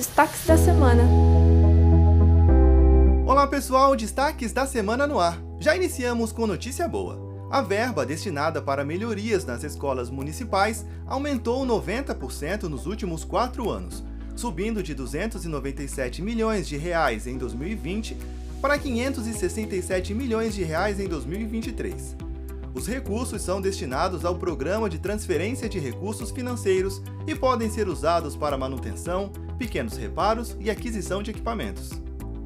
Destaques da semana. Olá pessoal, destaques da semana no ar. Já iniciamos com notícia boa. A verba destinada para melhorias nas escolas municipais aumentou 90% nos últimos quatro anos, subindo de 297 milhões de reais em 2020 para 567 milhões de reais em 2023. Os recursos são destinados ao Programa de Transferência de Recursos Financeiros e podem ser usados para manutenção, pequenos reparos e aquisição de equipamentos.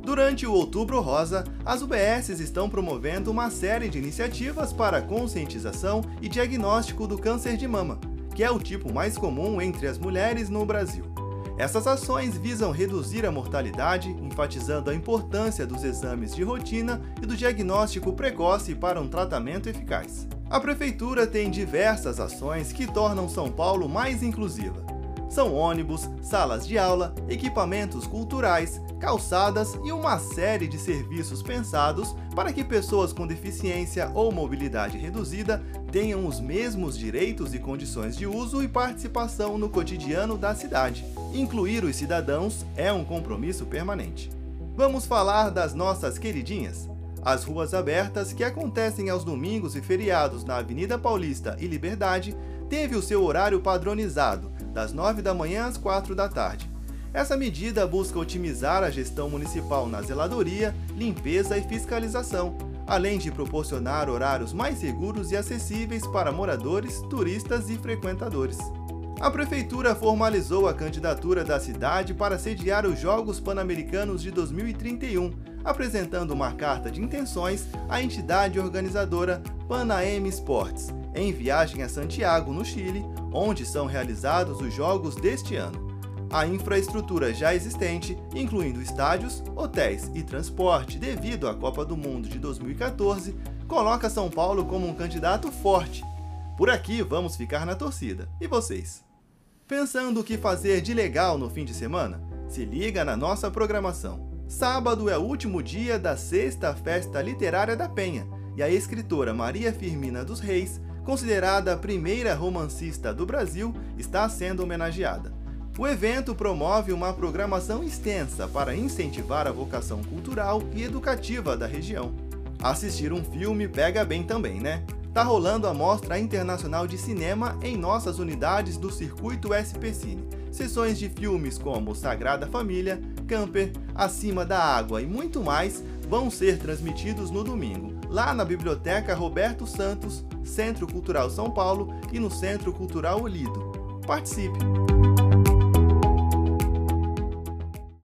Durante o Outubro Rosa, as UBSs estão promovendo uma série de iniciativas para conscientização e diagnóstico do câncer de mama, que é o tipo mais comum entre as mulheres no Brasil. Essas ações visam reduzir a mortalidade, enfatizando a importância dos exames de rotina e do diagnóstico precoce para um tratamento eficaz. A Prefeitura tem diversas ações que tornam São Paulo mais inclusiva. São ônibus, salas de aula, equipamentos culturais, calçadas e uma série de serviços pensados para que pessoas com deficiência ou mobilidade reduzida tenham os mesmos direitos e condições de uso e participação no cotidiano da cidade. Incluir os cidadãos é um compromisso permanente. Vamos falar das nossas queridinhas? As ruas abertas, que acontecem aos domingos e feriados na Avenida Paulista e Liberdade, teve o seu horário padronizado das 9 da manhã às 4 da tarde. Essa medida busca otimizar a gestão municipal na zeladoria, limpeza e fiscalização, além de proporcionar horários mais seguros e acessíveis para moradores, turistas e frequentadores. A prefeitura formalizou a candidatura da cidade para sediar os Jogos Pan-Americanos de 2031, apresentando uma carta de intenções à entidade organizadora Panaem Sports, em viagem a Santiago, no Chile, onde são realizados os jogos deste ano. A infraestrutura já existente, incluindo estádios, hotéis e transporte devido à Copa do Mundo de 2014, coloca São Paulo como um candidato forte. Por aqui vamos ficar na torcida. E vocês? Pensando o que fazer de legal no fim de semana? Se liga na nossa programação. Sábado é o último dia da sexta Festa Literária da Penha e a escritora Maria Firmina dos Reis considerada a primeira romancista do Brasil, está sendo homenageada. O evento promove uma programação extensa para incentivar a vocação cultural e educativa da região. Assistir um filme pega bem também, né? Tá rolando a Mostra Internacional de Cinema em nossas unidades do Circuito SP Cine. Sessões de filmes como Sagrada Família, Camper, Acima da Água e muito mais vão ser transmitidos no domingo, lá na Biblioteca Roberto Santos, Centro Cultural São Paulo e no Centro Cultural Olido. Participe!